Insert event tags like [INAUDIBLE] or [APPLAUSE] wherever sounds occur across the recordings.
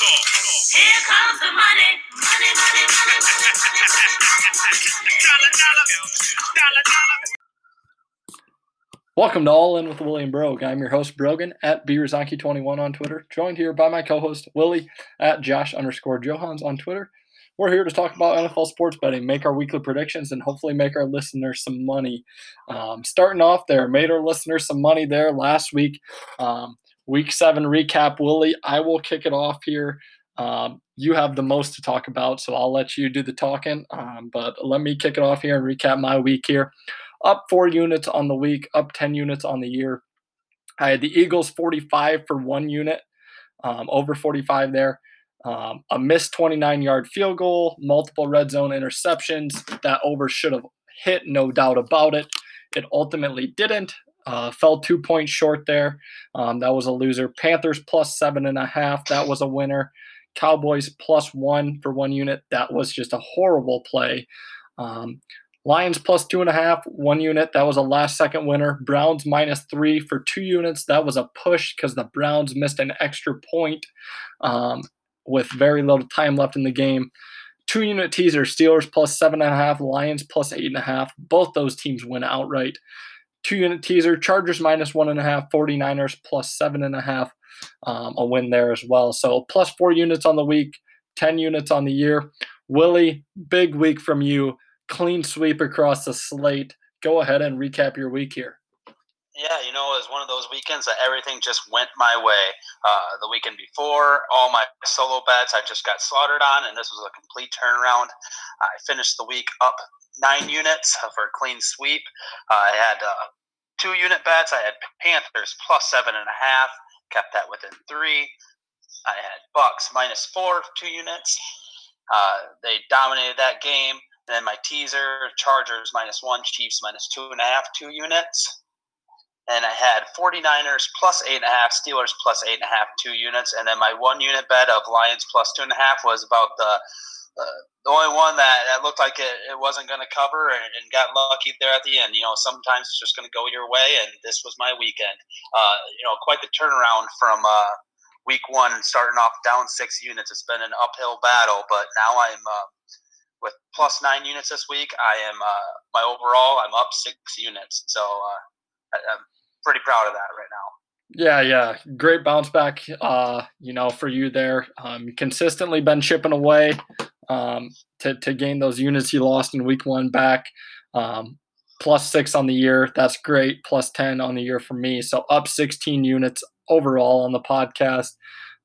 talk. Here comes the money, money, money, money, money, money. money. dollar, dollar, dollar, dollar. Welcome to All In with Willy and Brog. I'm your host, Brogan, at BRazanki21 on Twitter, joined here by my co-host, Willy, at Josh underscore Johans on Twitter. We're here to talk about NFL sports betting, make our weekly predictions, and hopefully make our listeners some money. Um, starting off there, made our listeners some money there last week. Um, week seven recap, Willy. I will kick it off here. Um, you have the most to talk about, so I'll let you do the talking. Um, but let me kick it off here and recap my week here up four units on the week, up 10 units on the year. I had the Eagles 45 for one unit, um, over 45 there. Um, a missed 29 yard field goal, multiple red zone interceptions. That over should have hit, no doubt about it. It ultimately didn't. Uh, fell two points short there. Um, that was a loser. Panthers plus seven and a half. That was a winner. Cowboys plus one for one unit. That was just a horrible play. Um, Lions plus two and a half, one unit. That was a last second winner. Browns minus three for two units. That was a push because the Browns missed an extra point um, with very little time left in the game. Two unit teaser Steelers plus seven and a half, Lions plus eight and a half. Both those teams win outright. Two unit teaser Chargers minus one and a half, 49ers plus seven and a half. Um, a win there as well. So plus four units on the week, 10 units on the year. Willy, big week from you clean sweep across the slate. Go ahead and recap your week here. Yeah, you know, it was one of those weekends that everything just went my way. Uh, the weekend before, all my solo bets I just got slaughtered on, and this was a complete turnaround. I finished the week up nine units for a clean sweep. Uh, I had uh, two unit bets. I had Panthers plus seven and a half, kept that within three. I had Bucks minus four, two units. Uh, they dominated that game. And then my teaser, Chargers minus one, Chiefs minus two and a half, two units. And I had 49ers plus eight and a half, Steelers plus eight and a half, two units. And then my one unit bet of Lions plus two and a half was about the the only one that, that looked like it, it wasn't going to cover and, and, got lucky there at the end. You know, sometimes it's just going to go your way, and this was my weekend. Uh, you know, quite the turnaround from uh, week one, starting off down six units. It's been an uphill battle, but now I'm uh, with plus nine units this week, I am uh, my overall. I'm up six units, so uh, I, am pretty proud of that right now. Yeah, yeah, great bounce back. Uh, you know, for you there, um, consistently been chipping away um, to to gain those units you lost in week one back. Um, plus six on the year, that's great. Plus ten on the year for me, so up 16 units overall on the podcast.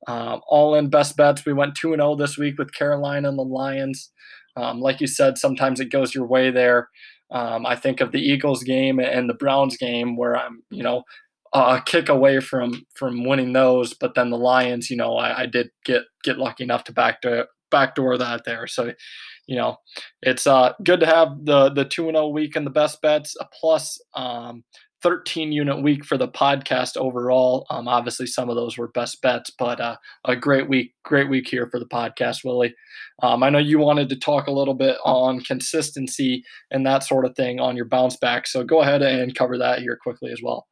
Um, all in best bets, we went 2 0 this week with Carolina and the Lions. Um, like you said, sometimes it goes your way there. Um, I think of the Eagles game and the Browns game where I'm, you know, a kick away from from winning those, but then the Lions, you know, I, I did get get lucky enough to back to backdoor that there. So, you know, it's uh, good to have the the two and zero oh week and the best bets. A plus, um, 13 unit week for the podcast overall. Um, obviously, some of those were best bets, but uh, a great week, great week here for the podcast, Willy. Um, I know you wanted to talk a little bit on consistency and that sort of thing on your bounce back, so go ahead and cover that here quickly as well.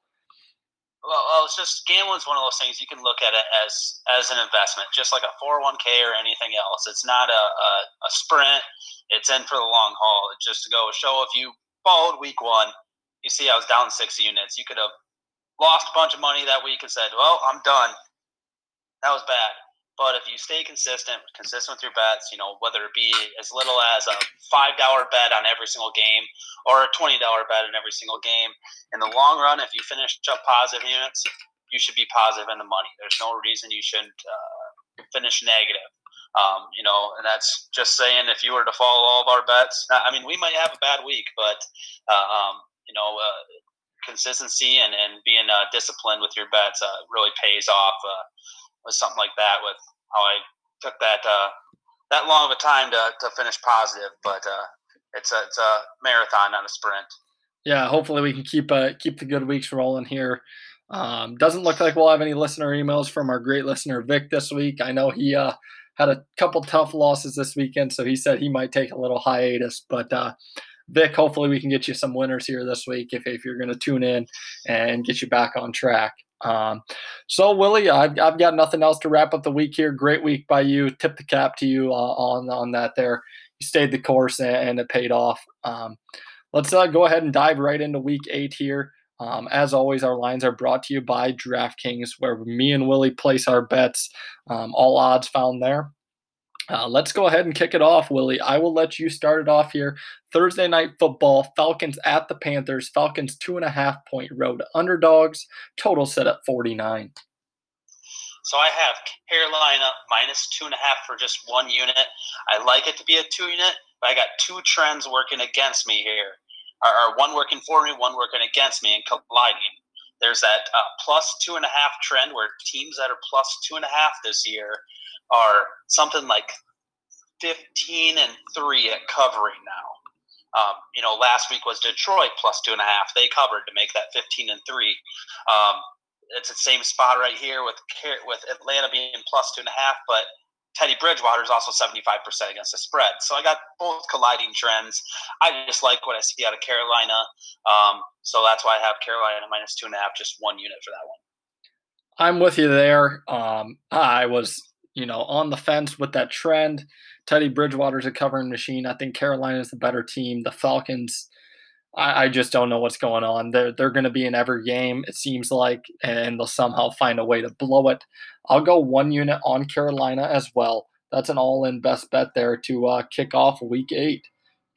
Well, well, it's just gambling's one of those things you can look at it as as an investment, just like a 401k or anything else. It's not a, a, a sprint; it's in for the long haul. It's just to go show if you followed week one you see I was down six units. You could have lost a bunch of money that week and said, well, I'm done. That was bad. But if you stay consistent, consistent with your bets, you know, whether it be as little as a $5 bet on every single game or a $20 bet in every single game, in the long run, if you finish up positive units, you should be positive in the money. There's no reason you shouldn't uh, finish negative. Um, you know, and that's just saying if you were to follow all of our bets, I mean, we might have a bad week, but uh, um, you know, uh, consistency and, and being uh, disciplined with your bets uh, really pays off uh, with something like that. With how I took that uh, that long of a time to, to finish positive, but uh, it's a it's a marathon, not a sprint. Yeah, hopefully we can keep uh, keep the good weeks rolling here. Um, doesn't look like we'll have any listener emails from our great listener Vic this week. I know he uh, had a couple tough losses this weekend, so he said he might take a little hiatus. But uh, Vic, hopefully we can get you some winners here this week if, if you're going to tune in and get you back on track. Um, So, Willy, I've, I've got nothing else to wrap up the week here. Great week by you. Tip the cap to you uh, on on that there. You stayed the course and, and it paid off. Um, let's uh, go ahead and dive right into week eight here. Um, as always, our lines are brought to you by DraftKings, where me and Willy place our bets. Um, all odds found there. Uh, let's go ahead and kick it off, Willy. I will let you start it off here. Thursday night football, Falcons at the Panthers. Falcons two and a half point road underdogs. Total set at 49. So I have Carolina minus two and a half for just one unit. I like it to be a two unit, but I got two trends working against me here, or, or one working for me, one working against me, and colliding. There's that uh, plus two and a half trend where teams that are plus two and a half this year are something like 15 and 3 at covering now. Um, you know, last week was Detroit plus two and a half. They covered to make that 15 and 3. Um, it's the same spot right here with with Atlanta being plus two and a half, but Teddy Bridgewater is also 75% against the spread. So I got both colliding trends. I just like what I see out of Carolina. Um, so that's why I have Carolina minus two and a half, just one unit for that one. I'm with you there. Um, I was you know, on the fence with that trend. Teddy Bridgewater's a covering machine. I think Carolina is the better team. The Falcons, I, I just don't know what's going on. They're they're going to be in every game, it seems like, and they'll somehow find a way to blow it. I'll go one unit on Carolina as well. That's an all-in best bet there to uh, kick off Week Eight.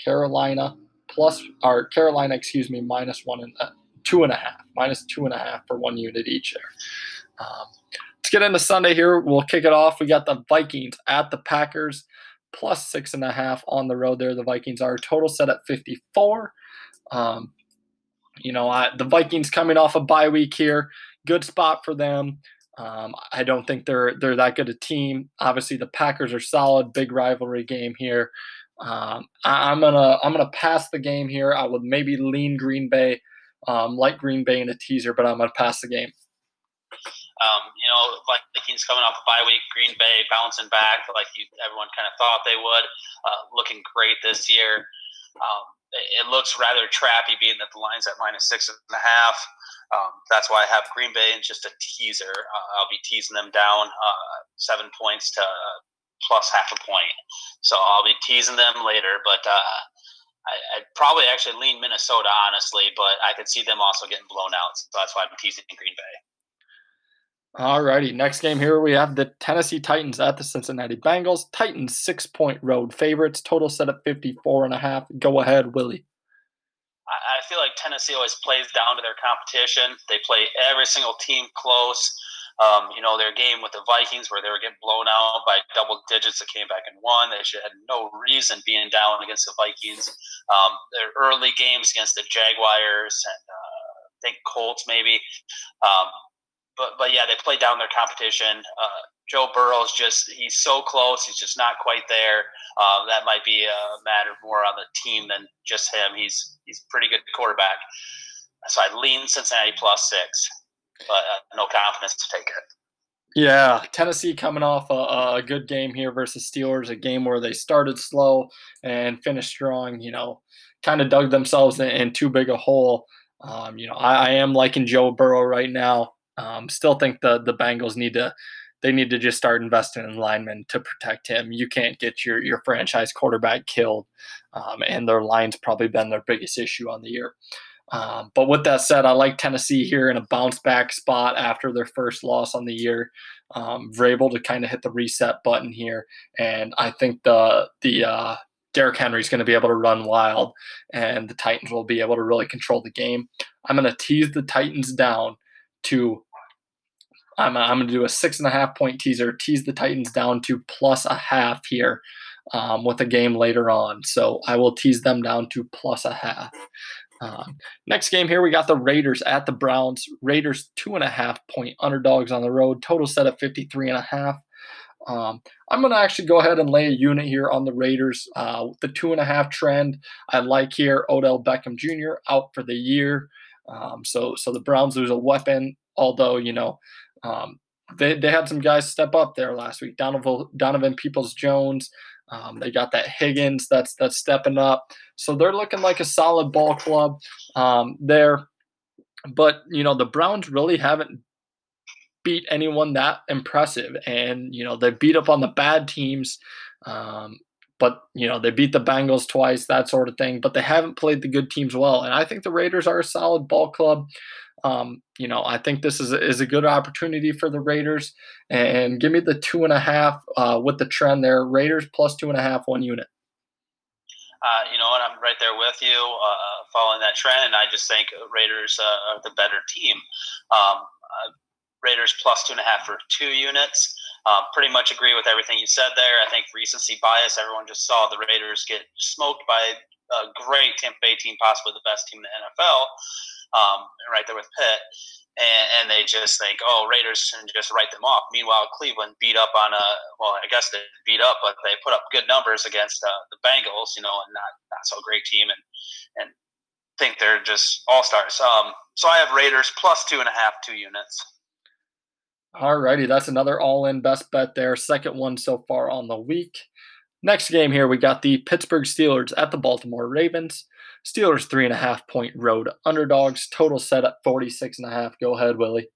Carolina plus or Carolina, excuse me, minus one and uh, two and a half, minus two and a half for one unit each there. Um, Let's get into Sunday here. We'll kick it off. We got the Vikings at the Packers, plus six and a half on the road there. The Vikings are total set at 54. Um, you know, I, the Vikings coming off a bye week here. Good spot for them. Um, I don't think they're they're that good a team. Obviously, the Packers are solid. Big rivalry game here. Um, I, am gonna I'm gonna pass the game here. I would maybe lean Green Bay, um, like Green Bay in a teaser, but I'm gonna pass the game. Um, you know, Vikings coming off a bye week, Green Bay bouncing back like you, everyone kind of thought they would, uh, looking great this year. Um, it, it, looks rather trappy being that the line's at minus six and a half. Um, that's why I have Green Bay in just a teaser. Uh, I'll be teasing them down uh, seven points to uh, plus half a point. So I'll be teasing them later, but uh, I, would probably actually lean Minnesota, honestly, but I could see them also getting blown out. So that's why I'm teasing Green Bay. All righty. Next game here we have the Tennessee Titans at the Cincinnati Bengals. Titans six point road favorites. Total set at 54 and a half. Go ahead, Willy. I feel like Tennessee always plays down to their competition. They play every single team close. Um, you know, their game with the Vikings where they were getting blown out by double digits that came back and won. They should have no reason being down against the Vikings. Um, their early games against the Jaguars and uh, I think Colts maybe. Um, but but yeah, they play down their competition. Uh, Joe Burrow's just he's so close. He's just not quite there. Uh, that might be a matter more on the team than just him. He's he's pretty good quarterback. So I lean Cincinnati plus six, but uh, no confidence to take it. Yeah, Tennessee coming off a, a, good game here versus Steelers, a game where they started slow and finished strong. You know, kind of dug themselves in, in too big a hole. Um, you know, I, I am liking Joe Burrow right now. Um, still think the the Bengals need to they need to just start investing in linemen to protect him. You can't get your your franchise quarterback killed, um, and their line's probably been their biggest issue on the year. Um, but with that said, I like Tennessee here in a bounce back spot after their first loss on the year. Um, we're able to kind of hit the reset button here, and I think the the uh, Derrick Henry's going to be able to run wild, and the Titans will be able to really control the game. I'm going to tease the Titans down to I'm, I'm going to do a six and a half point teaser, tease the Titans down to plus a half here um, with a game later on. So I will tease them down to plus a half. Um, next game here, we got the Raiders at the Browns. Raiders two and a half point underdogs on the road. Total set at 53 and a half. Um, I'm going to actually go ahead and lay a unit here on the Raiders. Uh, the two and a half trend I like here. Odell Beckham Jr. out for the year. Um, so so the Browns lose a weapon. Although you know um, they, they had some guys step up there last week. Donovan, Donovan Peoples Jones. Um, they got that Higgins that's that's stepping up. So they're looking like a solid ball club um, there. But you know the Browns really haven't beat anyone that impressive. And, you know, they beat up on the bad teams. Um, but you know they beat the Bengals twice, that sort of thing. But they haven't played the good teams well, and I think the Raiders are a solid ball club. Um, you know, I think this is a, is a good opportunity for the Raiders. And give me the two and a half uh, with the trend there. Raiders plus two and a half, one unit. Uh, you know what? I'm right there with you, uh, following that trend. And I just think Raiders uh, are the better team. Um, uh, Raiders plus two and a half for two units. Uh, pretty much agree with everything you said there. I think recency bias. Everyone just saw the Raiders get smoked by a great Tampa Bay team, possibly the best team in the NFL, um, right there with Pitt. And, and, they just think, oh, Raiders can just write them off. Meanwhile, Cleveland beat up on a well, I guess they beat up, but they put up good numbers against uh, the Bengals, you know, and not not so great team, and and think they're just all stars. Um, so I have Raiders plus two and a half, two units. All righty, that's another all-in best bet there. Second one so far on the week. Next game here, we got the Pittsburgh Steelers at the Baltimore Ravens. Steelers three and a half point road underdogs. Total set at 46 and a half. Go ahead, Willy.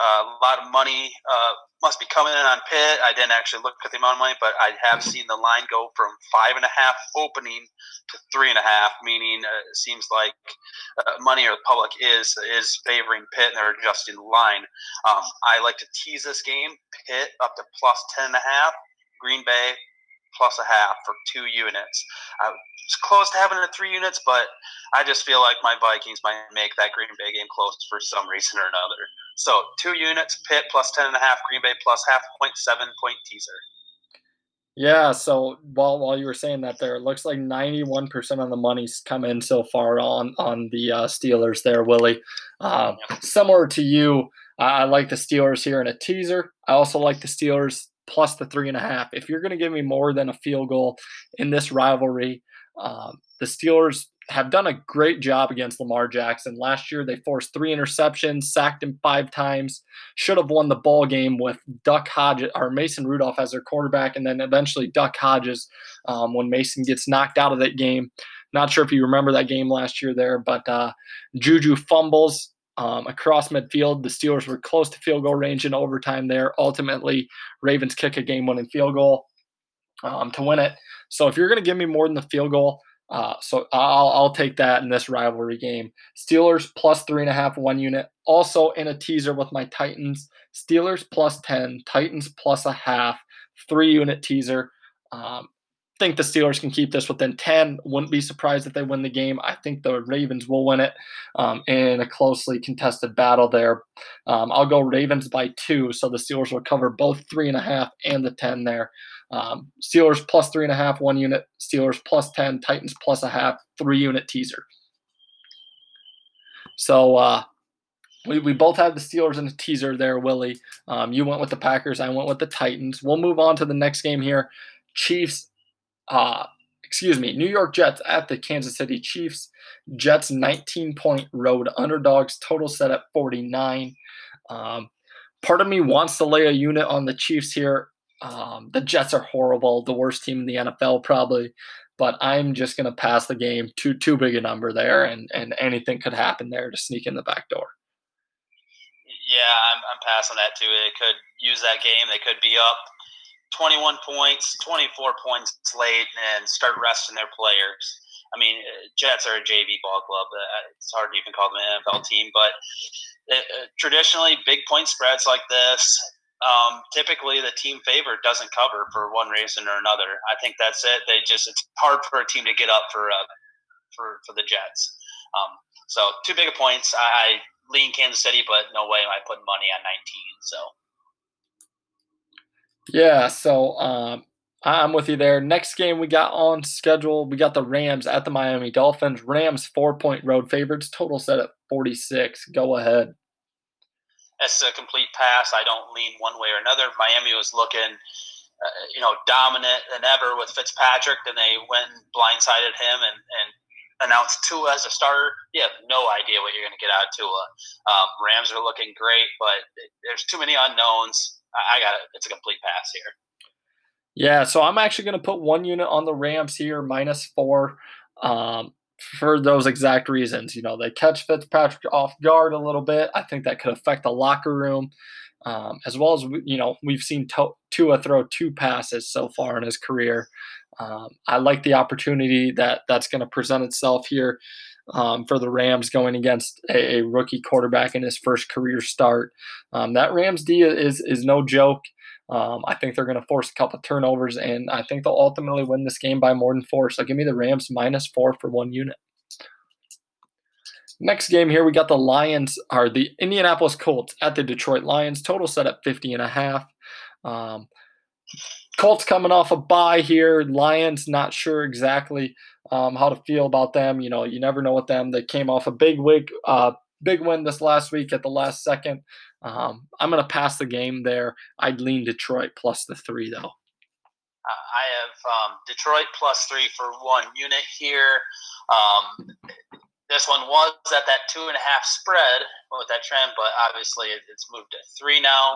Uh, a lot of money uh, must be coming in on Pitt. I didn't actually look at the amount of money, but I have seen the line go from five and a half opening to three and a half, meaning uh, it seems like uh, money or the public is is favoring Pitt and they're adjusting the line. Um, I like to tease this game. Pitt up to plus ten and a half. Green Bay plus a half for two units. I was close to having it at three units, but I just feel like my Vikings might make that Green Bay game close for some reason or another. So two units, Pitt plus ten and a half, Green Bay plus half point seven point teaser. Yeah, so while while you were saying that there, it looks like ninety one percent of the money's come in so far on on the uh, Steelers there, Willy. Uh, similar to you, I like the Steelers here in a teaser. I also like the Steelers plus the three and a half. If you're going to give me more than a field goal in this rivalry, um, the Steelers have done a great job against Lamar Jackson. Last year, they forced three interceptions, sacked him five times, should have won the ball game with Duck Hodges or Mason Rudolph as their quarterback, and then eventually Duck Hodges um, when Mason gets knocked out of that game. Not sure if you remember that game last year there, but uh, Juju fumbles um, across midfield. The Steelers were close to field goal range in overtime there. Ultimately, Ravens kick a game winning field goal um, to win it. So if you're going to give me more than the field goal, uh, so I'll, I'll take that in this rivalry game. Steelers plus three and a half, one unit. Also in a teaser with my Titans. Steelers plus 10, Titans plus a half, three unit teaser. Um, think the Steelers can keep this within 10. Wouldn't be surprised if they win the game. I think the Ravens will win it um, in a closely contested battle there. Um, I'll go Ravens by two, so the Steelers will cover both three and a half and the 10 there. Um, Steelers plus three and a half, one unit. Steelers plus 10, Titans plus a half, three unit teaser. So, uh, we, we both have the Steelers in the teaser there, Willy. Um, you went with the Packers. I went with the Titans. We'll move on to the next game here. Chiefs uh, excuse me, New York Jets at the Kansas City Chiefs. Jets 19 point road underdogs, total set at 49. Um, part of me wants to lay a unit on the Chiefs here. Um, the Jets are horrible, the worst team in the NFL probably, but I'm just going to pass the game. Too too big a number there, and and anything could happen there to sneak in the back door. Yeah, I'm, I'm passing that too. They could use that game. They could be up 21 points, 24 points late, and start resting their players. I mean, uh, Jets are a JV ball club. Uh, it's hard to even call them an NFL team, but it, uh, traditionally, big point spreads like this, um, typically the team favorite doesn't cover for one reason or another. I think that's it. They just it's hard [LAUGHS] for a team to get up for uh, for for the Jets. Um, so two big points. I, I lean Kansas City, but no way am I putting money on 19. So. Yeah, so um, I'm with you there. Next game we got on schedule, we got the Rams at the Miami Dolphins. Rams four point road favorites, total set at 46. Go ahead. That's a complete pass. I don't lean one way or another. Miami was looking, uh, you know, dominant than ever with Fitzpatrick, and they went and blindsided him and, and announced Tua as a starter. You have no idea what you're going to get out of Tua. Um, Rams are looking great, but there's too many unknowns. I got it. It's a complete pass here. Yeah, so I'm actually going to put one unit on the Rams here, minus four. Um, for those exact reasons. You know, they catch Fitzpatrick off guard a little bit. I think that could affect the locker room, um, as well as you know we've seen Tua throw two passes so far in his career. Um, I like the opportunity that that's going to present itself here um, for the Rams going against a, a, rookie quarterback in his first career start. Um, that Rams D is is no joke. Um, I think they're going to force a couple turnovers, and I think they'll ultimately win this game by more than four. So give me the Rams minus four for one unit. Next game here, we got the Lions, are the Indianapolis Colts at the Detroit Lions. Total set at 50 and a half. Um, Colts coming off a bye here. Lions, not sure exactly um, how to feel about them. You know, you never know with them. They came off a big week, uh, big win this last week at the last second. Um, I'm going to pass the game there. I'd lean Detroit plus the three, though. I have um, Detroit plus three for one unit here. Um, this one was at that two and a half spread with that trend, but obviously it's moved to three now.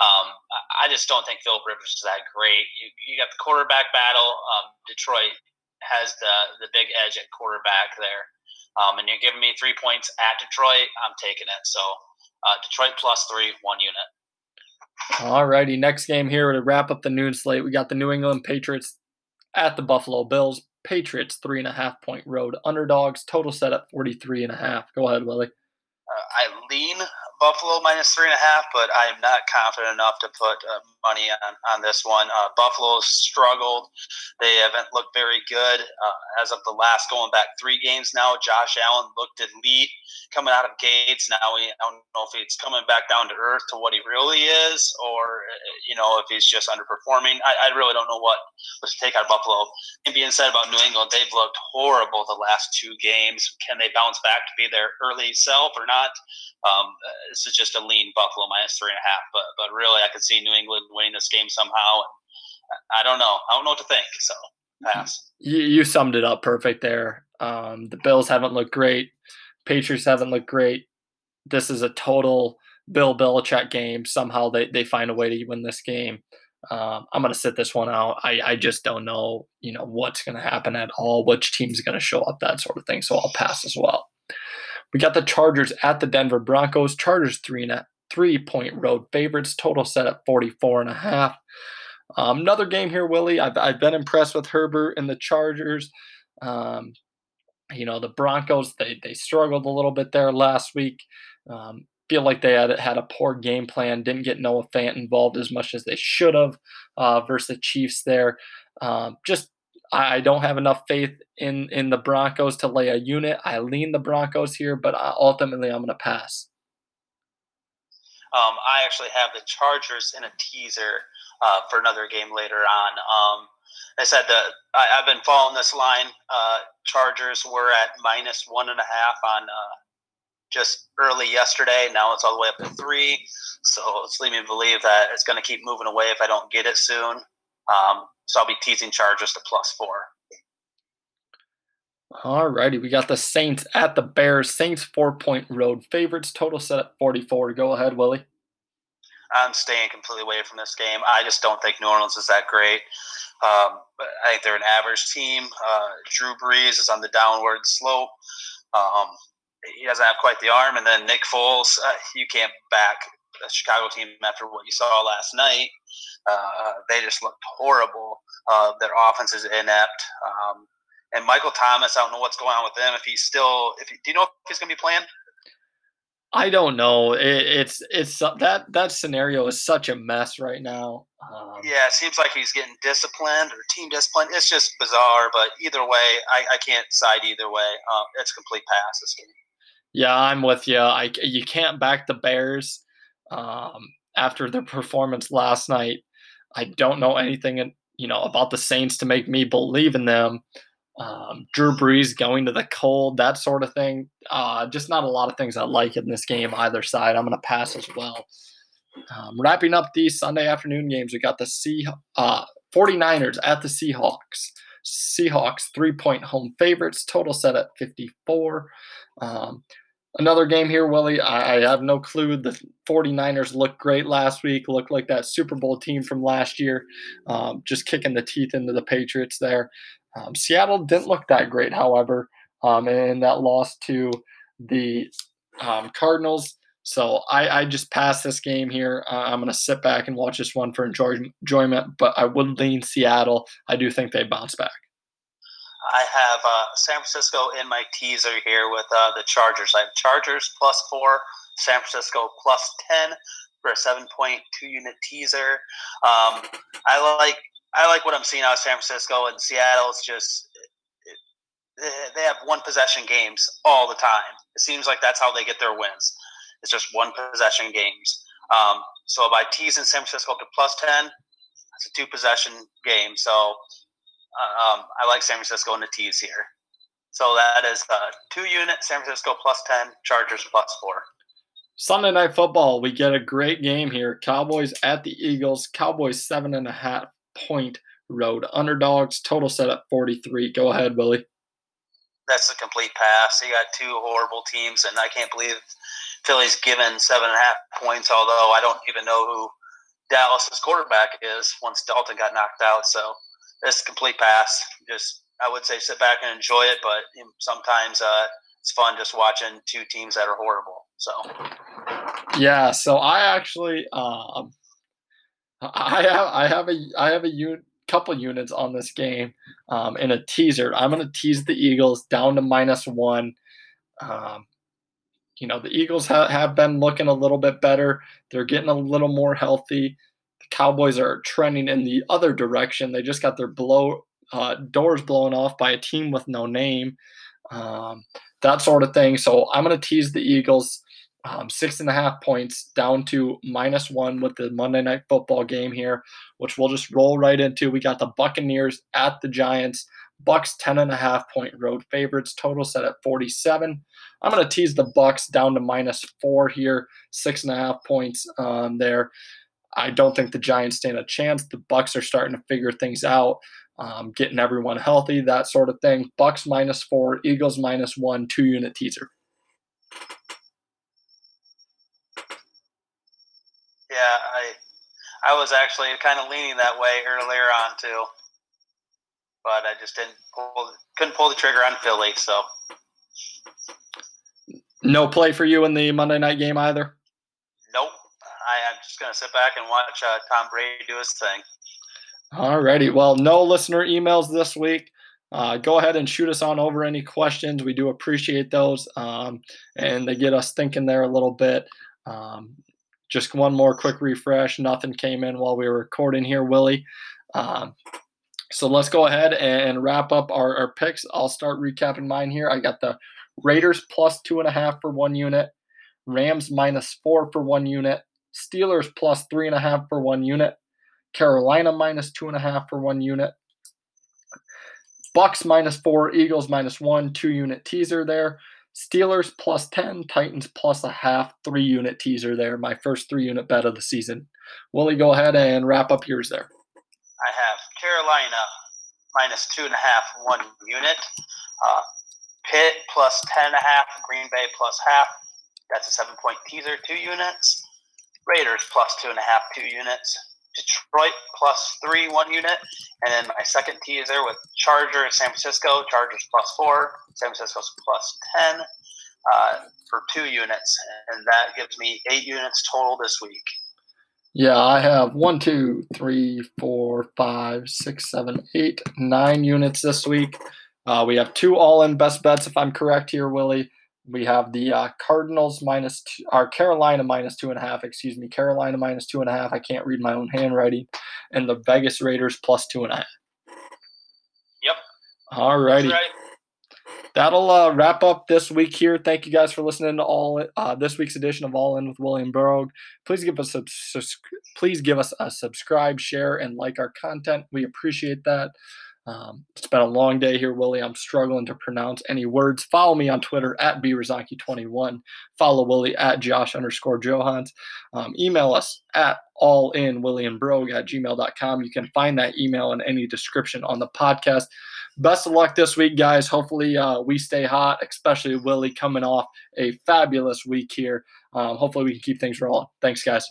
Um, I just don't think Philip Rivers is that great. You, you got the quarterback battle. Um, Detroit has the the big edge at quarterback there, um, and you're giving me three points at Detroit. I'm taking it. So uh, Detroit plus three, one unit. All righty, next game here to wrap up the noon slate. We got the New England Patriots at the Buffalo Bills. Patriots three and a half point road underdogs. Total set at 43 and a half. Go ahead, Willy. Uh, I lean Buffalo minus three and a half, but I am not confident enough to put uh, money on, on this one. Uh, Buffalo struggled. They haven't looked very good uh, as of the last going back three games now. Josh Allen looked elite coming out of gates. Now we, I don't know if he's coming back down to earth to what he really is, or uh, you know if he's just underperforming. I, I really don't know what, to take out Buffalo. And being said about New England, they've looked horrible the last two games. Can they bounce back to be their early self or not? Um, this is just a lean Buffalo minus three and a half, but but really I could see New England winning this game somehow. I don't know. I don't know what to think. So pass. You, you summed it up perfect there. Um, the Bills haven't looked great. Patriots haven't looked great. This is a total Bill Belichick game. Somehow they, they find a way to win this game. Um, I'm going to sit this one out. I, I just don't know, you know, what's going to happen at all, which team's going to show up, that sort of thing. So I'll pass as well. We got the Chargers at the Denver Broncos. Chargers three and a three point road favorites. Total set at 44 and a half. Um, another game here, Willy. I've, I've been impressed with Herbert and the Chargers. Um, you know, the Broncos, they, they struggled a little bit there last week. Um, feel like they had had a poor game plan, didn't get Noah Fant involved as much as they should have uh, versus the Chiefs there. Um, just I don't have enough faith in in the Broncos to lay a unit. I lean the Broncos here, but ultimately I'm going to pass. Um, I actually have the Chargers in a teaser uh, for another game later on. Um, I said that I, have been following this line. Uh, Chargers were at minus one and a half on uh, just early yesterday. Now it's all the way up to three. So it's leading me believe that it's going to keep moving away if I don't get it soon. Um, so I'll be teasing Chargers to plus four. All righty, we got the Saints at the Bears. Saints four point road favorites. Total set at 44. Go ahead, Willy. I'm staying completely away from this game. I just don't think New Orleans is that great. Um, I think they're an average team. Uh, Drew Brees is on the downward slope. Um, he doesn't have quite the arm, and then Nick Foles, uh, you can't back the Chicago team after what you saw last night. Uh, they just looked horrible. Uh, their offense is inept. Um, and Michael Thomas, I don't know what's going on with him. If he's still, if he, do you know if he's going to be playing? I don't know. It, it's it's that that scenario is such a mess right now. Um, yeah, it seems like he's getting disciplined or team disciplined. It's just bizarre, but either way, I, I can't side either way. Um, it's complete pass this game. Yeah, I'm with you. I you can't back the Bears um, after their performance last night. I don't know anything, you know, about the Saints to make me believe in them. Um, Drew Brees going to the cold, that sort of thing. Uh, just not a lot of things I like in this game either side. I'm going to pass as well. Um, wrapping up these Sunday afternoon games, we got the uh, 49ers at the Seahawks. Seahawks three point home favorites, total set at 54. Um, Another game here, Willy. I, have no clue. The 49ers looked great last week, looked like that Super Bowl team from last year, um, just kicking the teeth into the Patriots there. Um, Seattle didn't look that great, however. um, and that loss to the um, Cardinals. So I, I just passed this game here. Uh, I'm going to sit back and watch this one for enjoy, enjoyment, but I would lean Seattle. I do think they bounce back. I have uh, San Francisco in my teaser here with uh, the Chargers. I have Chargers plus four, San Francisco plus 10 for a 7.2 unit teaser. Um, I like I like what I'm seeing out of San Francisco and Seattle. It's just they have one possession games all the time. It seems like that's how they get their wins. It's just one possession games. Um, so by teasing San Francisco up to plus ten, it's a two possession game. So um, I like San Francisco in the tease here. So that is uh, two unit San Francisco plus ten, Chargers plus four. Sunday night football, we get a great game here. Cowboys at the Eagles. Cowboys seven and a half point road underdogs. Total set at forty three. Go ahead, Willy that's a complete pass. You got two horrible teams, and I can't believe Philly's given seven and a half points. Although I don't even know who Dallas's quarterback is once Dalton got knocked out. So it's a complete pass. Just I would say sit back and enjoy it, but sometimes uh, it's fun just watching two teams that are horrible. So yeah. So I actually um, I have I have a I have a couple units on this game um, in a teaser. I'm going to tease the Eagles down to minus one. Um, you know, the Eagles ha- have been looking a little bit better. They're getting a little more healthy. Cowboys are trending in the other direction. They just got their blow uh, doors blown off by a team with no name, um, that sort of thing. So I'm going to tease the Eagles um, six and a half points down to minus one with the Monday night football game here, which we'll just roll right into. We got the Buccaneers at the Giants. Bucks 10 and a half point road favorites, total set at 47. I'm going to tease the Bucks down to minus four here, six and a half points um, there. I don't think the Giants stand a chance. The Bucks are starting to figure things out, um, getting everyone healthy, that sort of thing. Bucks minus four, Eagles minus one, two unit teaser. Yeah, I I was actually kind of leaning that way earlier on too, but I just didn't pull couldn't pull the trigger on Philly. So no play for you in the Monday night game either. Just gonna sit back and watch uh, Tom Brady do his thing. All righty. Well, no listener emails this week. Uh, go ahead and shoot us on over any questions. We do appreciate those, um, and they get us thinking there a little bit. Um, just one more quick refresh. Nothing came in while we were recording here, Willy. Um, so let's go ahead and wrap up our, our picks. I'll start recapping mine here. I got the Raiders plus two and a half for one unit, Rams minus four for one unit, Steelers plus three and a half for one unit, Carolina minus two and a half for one unit, Bucks minus four, Eagles minus one, two unit teaser there. Steelers plus 10, Titans plus a half, three unit teaser there. My first three unit bet of the season. Willy, go ahead and wrap up yours there. I have Carolina minus two and a half, one unit. Uh, Pitt plus ten and a half, Green Bay plus half. That's a seven point teaser, two units. Raiders plus two and a half, two units. Detroit plus three, one unit. And then my second teaser with Chargers, San Francisco, Chargers plus four, San Francisco's plus 10 uh, for two units. And that gives me eight units total this week. Yeah, I have one, two, three, four, five, six, seven, eight, nine units this week. Uh, we have two all in best bets, if I'm correct here, Willy. We have the uh, Cardinals minus two, or Carolina minus two and a half, excuse me, Carolina minus two and a half. I can't read my own handwriting. And the Vegas Raiders plus two and a half. Yep. All righty. Right. That'll uh, wrap up this week here. Thank you guys for listening to all uh, this week's edition of All In with William Burrow. Please give us a please give us a subscribe, share, and like our content. We appreciate that. Um, it's been a long day here, Willy. I'm struggling to pronounce any words. Follow me on Twitter at brazonki21. Follow Willy at Josh underscore Johans. Um, email us at allinwillynbrog at gmail.com. You can find that email in any description on the podcast. Best of luck this week, guys. Hopefully, uh, we stay hot, especially Willy coming off a fabulous week here. Um, hopefully, we can keep things rolling. Thanks, guys.